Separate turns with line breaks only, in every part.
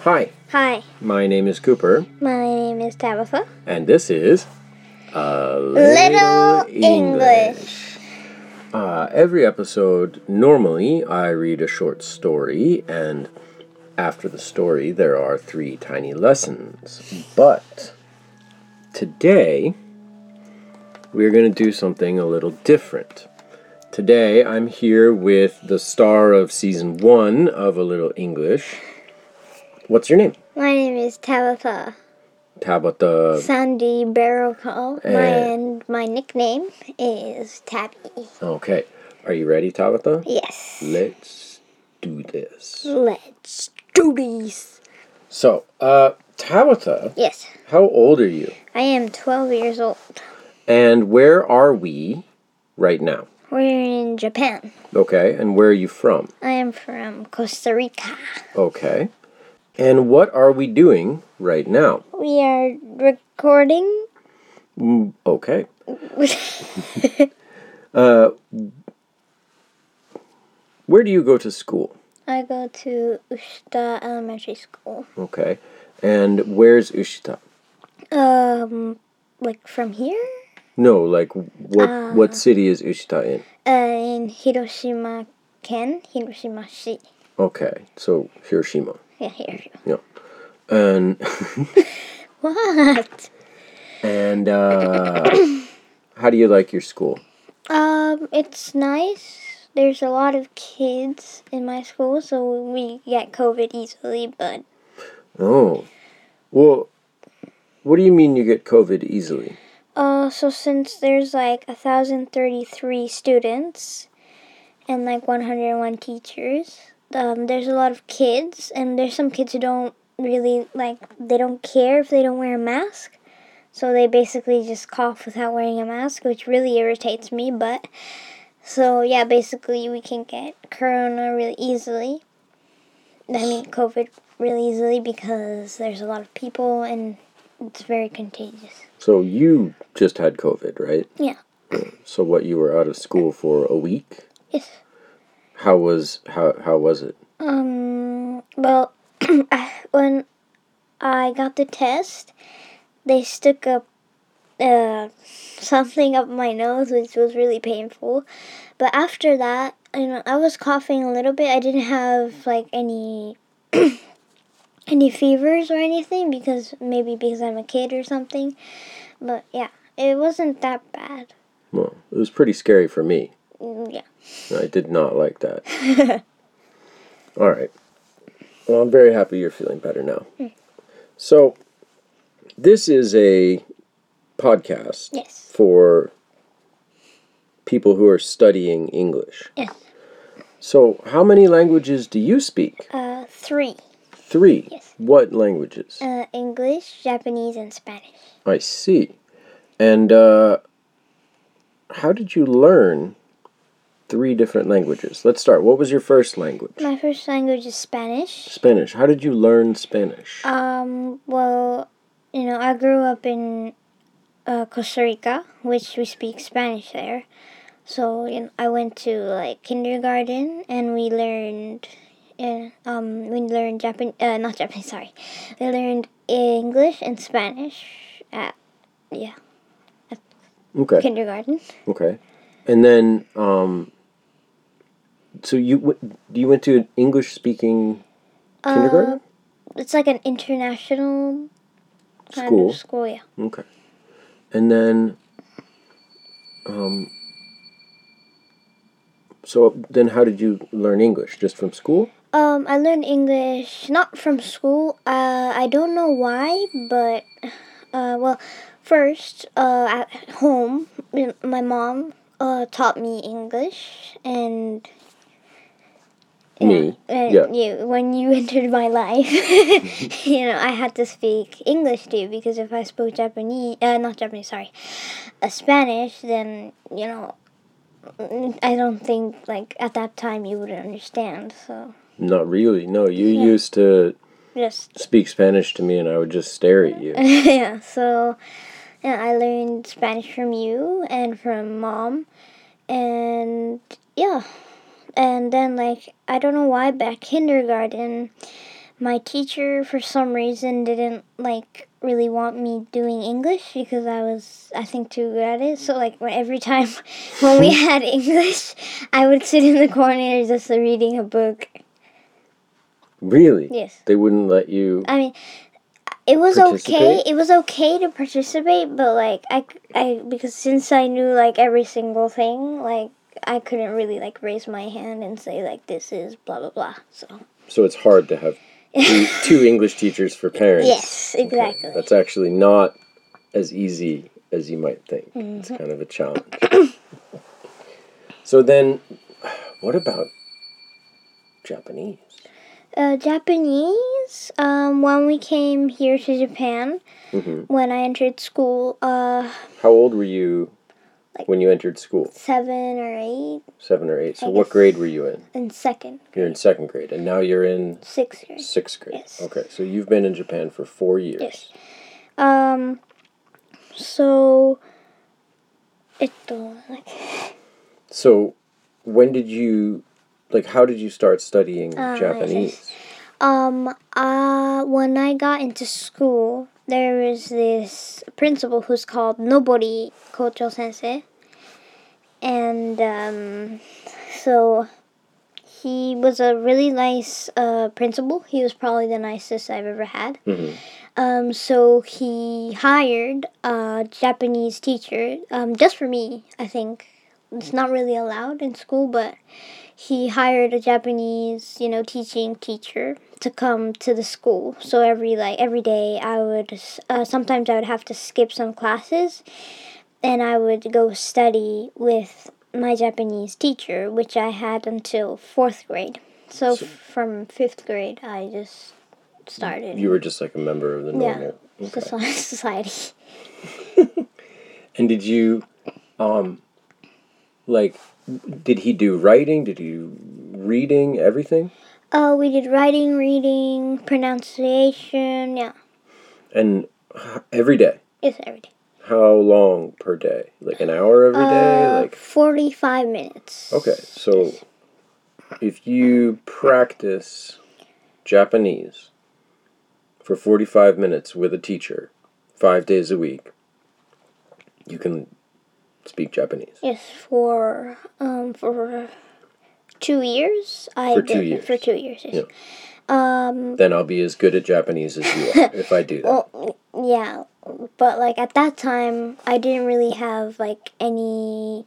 Hi,
Hi,
my name is Cooper,
my name is Tabatha.
and this is a
Little English.
Uh, every episode, normally, I read a short story, and after the story, there are three tiny lessons. But today, we're going to do something a little different. Today, I'm here with the star of season one of A Little English. What's your name?
My name is Tabatha
Tabatha.
Sandy Barrowcall,
Eh.
and my nickname is Tabby.
Okay. Are you ready, Tabatha?
Yes.
Let's do this.
Let's do this.
So, uh, Tabatha,
Yes,
how old are you?
I am 12 years old.
And where are we right now?
We're in Japan.
Okay. And where are you from?
I am from Costa Rica.
Okay. And what are we doing right now?
We are recording.
Mm, Okay. Uh, where do you go to school?
I go to Ushita Elementary School.
Okay. And where's Ushita?
Um, like from here?
No, like what what city is Ushita in?
Uh, in Hiroshima Ken, Hiroshima City.
Okay. So Hiroshima.
Yeah, here.
And
What?
and uh, how do you like your school?
Um, it's nice. There's a lot of kids in my school, so we get COVID easily, but
Oh, well, what do you mean you get COVID easily?
uh, so since there's like a thousand thirty-three students and like one hundred and one teachers, um, there's a lot of kids, and there's some kids who don't really like they don't care if they don't wear a mask. So they basically just cough without wearing a mask, which really irritates me, but so yeah, basically we can get corona really easily. I mean COVID really easily because there's a lot of people and it's very contagious.
So you just had COVID, right?
Yeah.
So what? You were out of school for a week. How was how how was it?
Um. Well, when I got the test, they stuck up uh, something up my nose, which was really painful. But after that, you know, I was coughing a little bit. I didn't have like any any fevers or anything because maybe because I'm a kid or something. But yeah, it wasn't that bad.
Well, it was pretty scary for me.
Mm, Yeah.
I did not like that. All right. Well, I'm very happy you're feeling better now. So, this is a podcast
Yes.
for people who are studying English.
Yes.
So, how many languages do you speak?
Uh, three.
Three.
Yes.
What languages?
Uh, English, Japanese, and Spanish.
I see. And uh, how did you learn three different languages? Let's start. What was your first language?
My first language is Spanish.
Spanish. How did you learn Spanish?
Um, well, you know, I grew up in uh, Costa Rica, which we speak Spanish there. So you know, I went to like kindergarten, and we learned, uh, um, we learned Japan, uh, not Japanese, sorry, we learned English and Spanish at yeah
Okay.
kindergarten.
Okay. And then, um, so you you went to an English speaking kindergarten
Uh, it's like an international kind
school.
of school, yeah.
Okay. And then, um, so then how did you learn English? Just from school?
Um, I learned English not from school. Uh, I don't know why, but uh, well, first uh, at home, my mom uh, taught me English, and
Me?
and
Yeah.
you when you entered my life, you know, I had to speak English to you because if I spoke Japanese, uh, not Japanese, sorry, uh, Spanish, then you know. I don't think like at that time you would understand. So
Not really. No, you
Yeah.
used to
just
speak Spanish to me, and I would just stare at you.
yeah, so yeah, I learned Spanish from you and from mom, and yeah, and then like I don't know why back kindergarten, my teacher for some reason didn't like really want me doing English because I was I think too good at it. So like every time when we had English, I would sit in the corner just reading a book.
Really?
Yes.
They wouldn't let you.
I mean, it was okay. It was okay to participate, but like I, I because since I knew like every single thing, like I couldn't really like raise my hand and say like this is blah blah blah. So
So it's hard to have two, two English teachers for parents.
yes,
Okay,
exactly.
That's actually not as easy as you might think.
Mm-hmm.
It's kind of a challenge. so then, what about Japanese?
Uh, Japanese. Um, when we came here to Japan,
hmm
when I entered school, uh,
How old were you
like
when you entered school?
Seven or eight.
Seven or eight. So
I
what grade were you in?
In second.
You're in second grade, and now you're in
sixth grade.
Sixth grade.
Yes.
Okay, so you've been in Japan for four years.
Yes. Um. So. It like.
So, when did you, like, how did you start studying
uh,
Japanese?
Um. Uh. When I got into school, there was this principal who's called Nobody Kocho Sensei. And, um, so he was a really nice uh, principal. He was probably the nicest I've ever had.
Mhm.
Um, so he hired a Japanese teacher um, just for me, I think. It's not really allowed in school, but he hired a Japanese, you know, teaching teacher to come to the school. So every like every day, I would uh, sometimes I would have to skip some classes, and I would go study with my Japanese teacher, which I had until fourth grade. So, from fifth grade, I just started.
You were just like a member of the
Yeah.
normal. Okay.
Society.
And did you, um, like, did he do writing? Did he do reading? Everything?
Oh, we did writing, reading, pronunciation. Yeah,
And every day?
it's every day.
How long per day? Like an hour every day?
Uh,
Like,
forty-five minutes.
okay, so if you practice Japanese for 45 minutes with a teacher, five days a week, you can speak Japanese.
Yes, for um for two years. I
For two
did
years.
for two years. Yes.
Yeah.
Um.
Then I'll be as good at Japanese as you are if I do that.
Well, yeah, but like at that time, I didn't really have like any,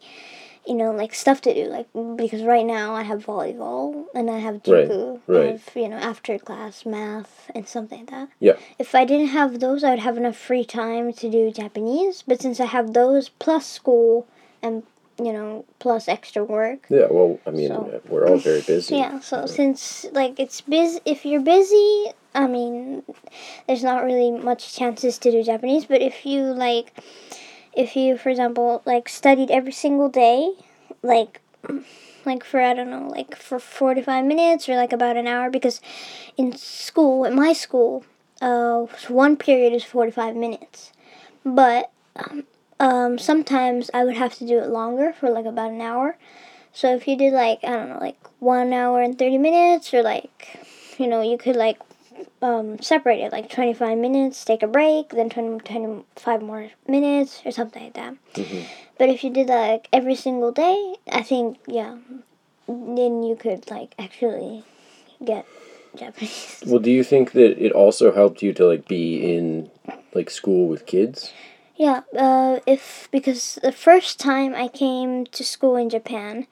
you know, like stuff to do. Like because right now I have volleyball and I have
Right,
juku. I
right.
have you know after class math and something like that.
Yeah.
If I didn't have those, I would have enough free time to do Japanese. But since I have those plus school and you know plus extra work.
Yeah, well, I mean,
So-
we're all very busy.
Yeah, so since like it's busy, if you're busy, I mean, there's not really much chances to do Japanese. But if you like, if you, for example, like studied every single day, like, like for I don't know, like for forty five minutes or like about an hour, because in school, in my school, uh, one period is forty five minutes, but. Um, um, sometimes I would have to do it longer for like about an hour. So if you did like I don't know, like one hour and thirty minutes, or like, you know, you could like um, separate it like twenty five minutes, take a break, then 20, 25 more minutes, or something like that.
Mhm.
But if you did like every single day, I think yeah, then you could like actually get Japanese.
Well, do you think that it also helped you to like be in like school with kids?
Yeah, uh, if because the first time I came to school in Japan,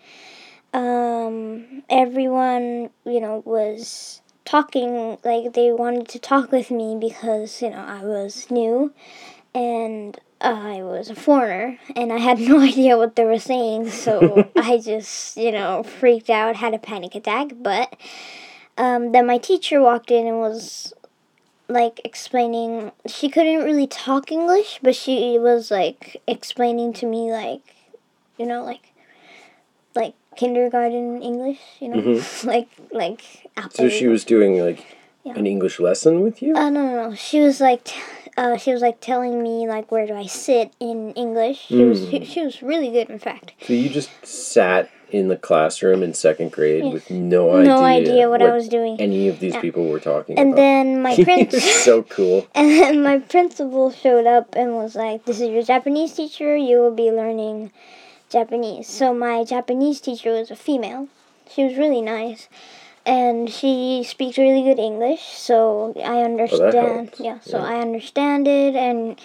um, everyone you know was talking like they wanted to talk with me because you know I was new, and I was a foreigner and I had no idea what they were saying, so I just you know freaked out, had a panic attack. But um, then my teacher walked in and was like explaining she couldn't really talk english but she was like explaining to me like you know like like kindergarten english you know like like apple
So she was doing like
Yeah.
an English lesson with you?
uh, no no no she was like t- uh, she was like telling me like where do I sit in English. She was
Mm.
she was really good, in fact.
So you just sat in the classroom in second grade with no idea,
No idea what I was doing.
any of these people were talking
And
about.
then my prince.
so cool.
And then my principal showed up and was like, This is your Japanese teacher, you will be learning Japanese. So my Japanese teacher was a female. She was really nice. And she speaks really good English, so I understand.
helps.
yeah, so
Yeah.
I understand it. And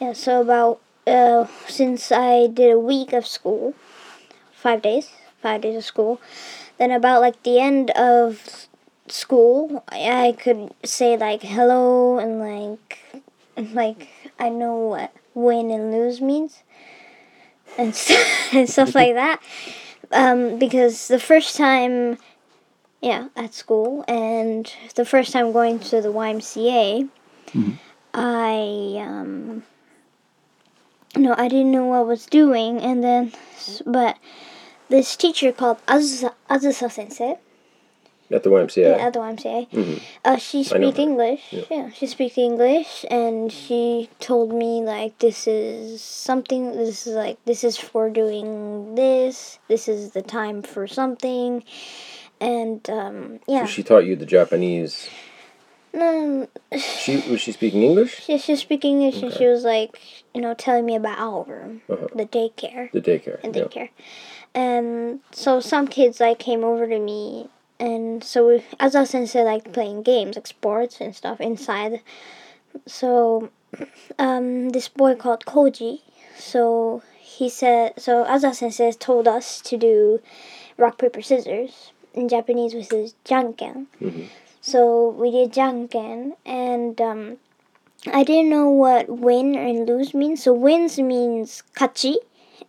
yeah, so about, uh, since I did a week of school, five days, five days of school, then about like the end of school, I I could say like hello and like like I know what win and lose means and st- and stuff like that. Um, because the first time, yeah, at school, and the first time going to the YMCA, I um, no, I didn't know what I was doing, and then, but this teacher called Azusa, Azusa Sensei
At the YMCA.
Yeah, at the YMCA.
Mhm.
Uh, she
I know
speak. English.
Yeah.
Yeah. she speak English, and she told me like this is something. This is like this is for doing this. This is the time for something, and um, yeah.
So she taught you the Japanese.
no,
She was she speaking English?
she she speak English, and she was like you know telling me about our room,
Uh-huh.
the daycare.
The daycare.
and
yeah.
daycare. And so some kids like came over to me, and so we, as I sensei like playing games like sports and stuff inside. So, um, this boy called Koji. So he said. So Aza sensei told us to do rock paper scissors in Japanese, which is janken.
Mhm.
So we did janken, and um, I didn't know what win and lose means. So wins means kachi,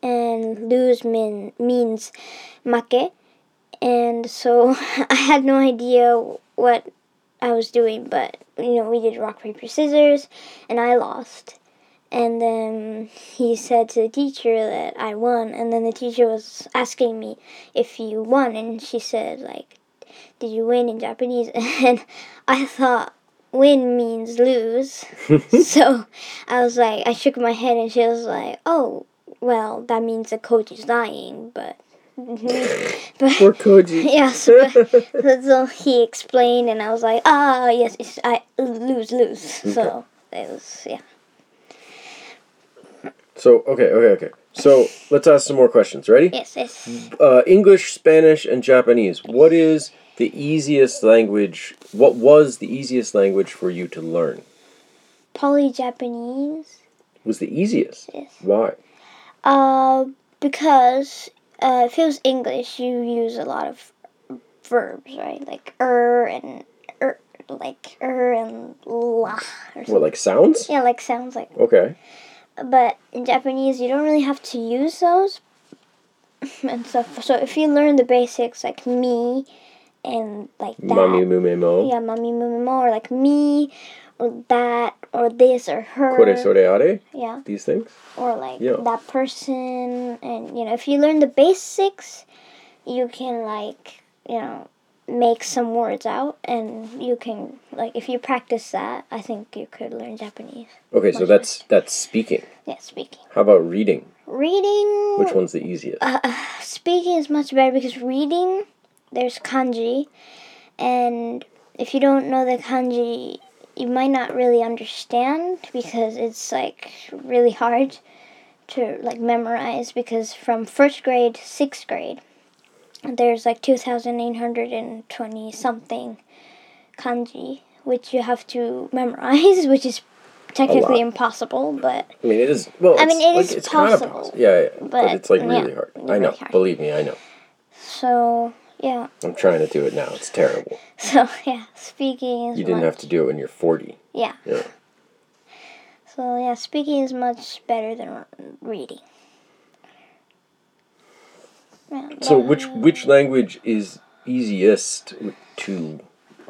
and lose mean, means make. And so I had no idea what I was doing, but you know, we did rock, paper, scissors, and I lost. And then he said to the teacher that I won, and then the teacher was asking me if you won, and she said, like, did you win in Japanese? And I thought win means lose. so I was like, I shook my head, and she was like, oh, well, that means the coach is lying, but. but
Poor Koji.
yeah, so, so he explained, and I was like, ah, yes, it's, I lose, lose. So it was, yeah.
So okay, okay, okay. So let's ask some more questions. Ready?
Yes, yes.
Uh, English, Spanish, and Japanese. What is the easiest language? What was the easiest language for you to learn?
Poly Japanese.
Was the easiest?
Yes.
Why?
Uh, because uh, if it was English, you use a lot of verbs, right? Like er and er, like er and la. Or
What, like sounds?
Yeah, like sounds like.
Okay.
But in Japanese, you don't really have to use those and stuff. So if you learn the basics, like me and like that.
Mami mume mo.
Yeah, mami mumimo, or like me, or that, or this, or her.
Kore sore are.
Yeah,
These things.
or like
Yeah.
that person, and you know, if you learn the basics, you can like you know make some words out, and you can like if you practice that, I think you could learn Japanese.
Okay, so that's that's speaking.
Yeah, speaking,
How about reading?
reading.
Which one's the easiest?
Uh, speaking is much better because reading, there's kanji, and if you don't know the kanji, you might not really understand because it's like really hard to like memorize because from first grade to sixth grade, there's like 2,820 something kanji, which you have to memorize, which is technically impossible, but
I mean, it is. Well,
I mean,
it's,
it
like,
is
it's kind of
possible,
possible. Yeah, yeah. But,
but,
it's like
yeah,
really hard. I
really
know.
hard.
Believe me, I know.
so yeah.
I'm trying to do it now. It's terrible.
So yeah, speaking is
You didn't
much,
have to do it when you're 40.
Yeah.
Yeah.
So yeah, speaking is much better than reading.
So which which language is easiest to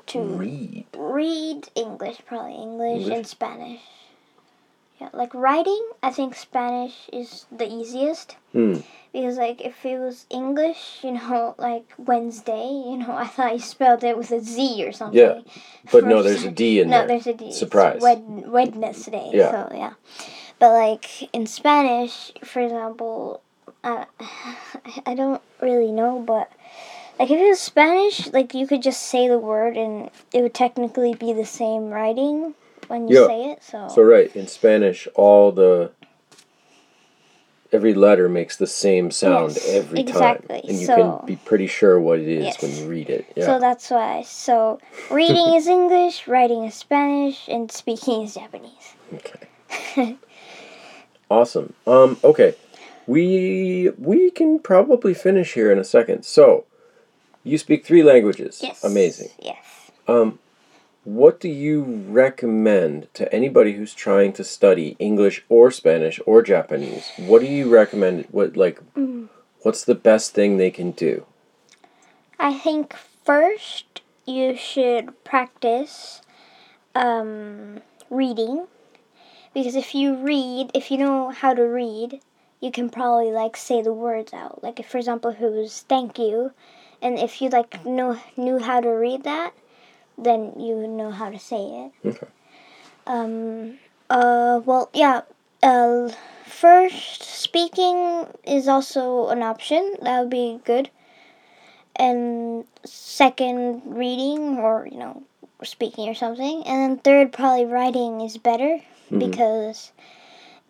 to
read?
read English, probably English, and Spanish. Yeah, like writing, I think Spanish is the easiest.
Hmm.
Because like if it was English, you know, like Wednesday, you know, I thought you spelled it with a Z or something.
Yeah, But no, there's a D in
no,
there.
No, there's a D. It's
Surprise.
Wed- Wednesday.
Yeah.
So yeah, but like in Spanish, for example, uh, I don't really know, but like if it was Spanish, like you could just say the word and it would technically be the same writing when you
Yeah.
say it. So,
So right in Spanish, all the every letter makes the same sound
Yes,
every
exactly.
time, and you
So-
can be pretty sure what it is
Yes.
when you read it. Yeah.
so that's why. So reading is English, writing is Spanish, and speaking is Japanese.
okay. awesome. Um. Okay. We we can probably finish here in a second. So, you speak three languages.
Yes.
Amazing.
Yes.
Um, what do you recommend to anybody who's trying to study English or Spanish or Japanese? What do you recommend? What like, what's the best thing they can do?
I think first you should practice um, reading because if you read, if you know how to read, you can probably like say the words out. Like if, for example, if it was "thank you," and if you like know knew how to read that, then you would know how to say it.
Okay.
Um. Uh. Well. Yeah. Uh. First, speaking is also an option. That would be good. And second, reading or you know, speaking or something. And then third, probably writing is better because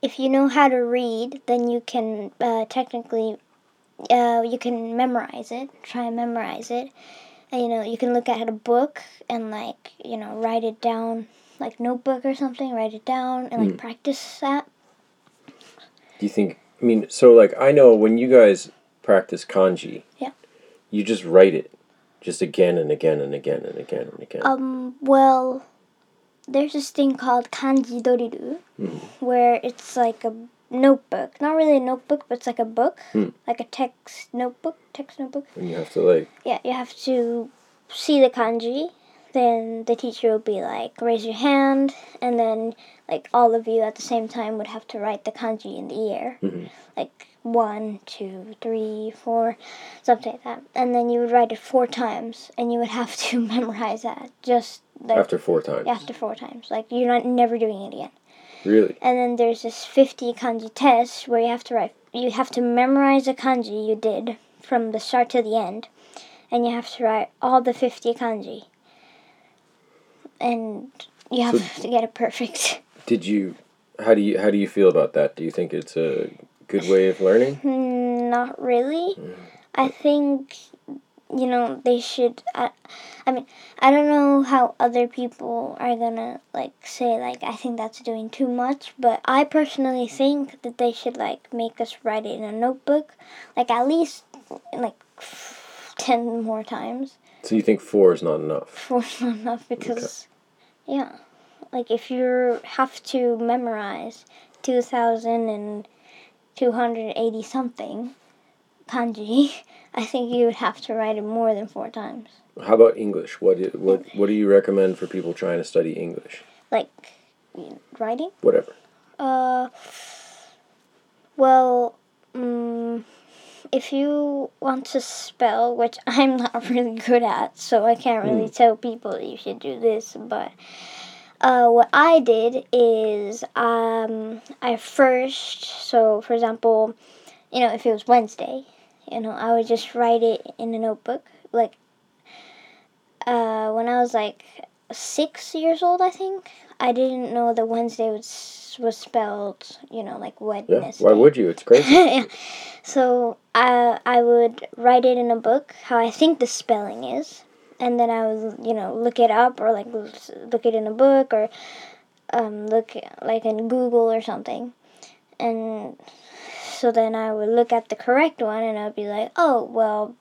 if you know how to read, then you can uh, technically uh, you can memorize it. Try and memorize it. And, you know, you can look at a book and like you know write it down, like notebook or something. Write it down and like practice that.
Do you think? I mean, so like I know when you guys practice kanji,
Yeah.
you just write it, just again and again and again and again and again.
Um. Well, there's this thing called kanji doriru, where it's like a notebook. Not really a notebook, but it's like a book,
Hmm.
like a text notebook, text notebook.
and you have to like,
Yeah, you have to see the kanji. Then the teacher will be like, raise your hand, and then like all of you at the same time would have to write the kanji in the air,
Mhm.
like one, two, three, four, something like that. And then you would write it four times, and you would have to memorize that just like
after four times.
after four times. Like you're not never doing it again.
Really?
And then there's this 50 kanji test where you have to write, you have to memorize the kanji you did from the start to the end, and you have to write all the 50 kanji. And you have
So-
to get it perfect.
Did you? How do you? How do you feel about that? Do you think it's a good way of learning?
Not really. Mm. I think, you know, they should. I, I mean, I don't know how other people are gonna like say like I think that's doing too much, but I personally think that they should like make us write it in a notebook, like at least like ten more times.
So you think four is not enough?
four is not enough because, yeah, like if you have to memorize two thousand and two hundred eighty something kanji, I think you would have to write it more than four times.
How about English? What do, what what do you recommend for people trying to study English?
Like writing.
Whatever.
Uh, well, mm, if you want to spell, which I'm not really good at, so I can't really tell people that you should do this, but uh, what I did is um, I first, so for example, you know, if it was Wednesday, you know, I would just write it in a notebook. Like, uh, when I was like six years old, I think, I didn't know that Wednesday was, was spelled, you know, like Wednesday. Yeah.
Why would you? It's crazy.
yeah. So I I would write it in a book how I think the spelling is, and then I would you know look it up or like look it in a book or um, look like in Google or something, and so then I would look at the correct one and I'd be like, oh well,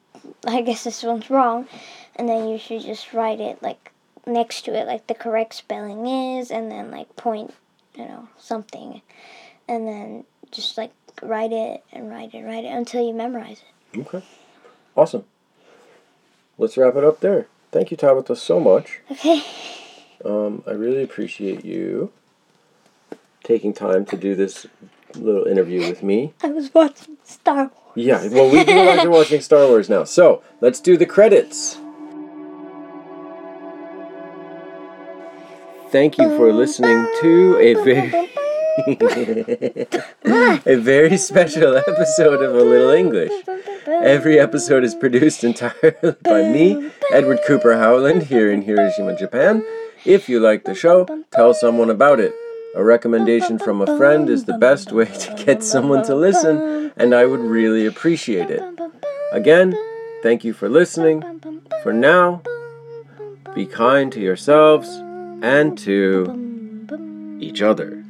I guess this one's wrong, and then you should just write it like next to it like the correct spelling is, and then like point you know something, and then just like write it and write it, and write it until you memorize it.
Okay. Awesome. Let's wrap it up there. Thank you, Tabatha, so much.
Okay.
Um, I really appreciate you taking time to do this little interview with me.
I was watching Star Wars.
Yeah, well, we we're watching Star Wars now. So, let's do the credits. Thank you for listening to a very a very special episode of A Little English. Every episode is produced entirely by me, Edward Cooper Howland, here in Hiroshima, Japan. If you like the show, tell someone about it. A recommendation from a friend is the best way to get someone to listen, and I would really appreciate it. Again, thank you for listening. For now, be kind to yourselves and to each other.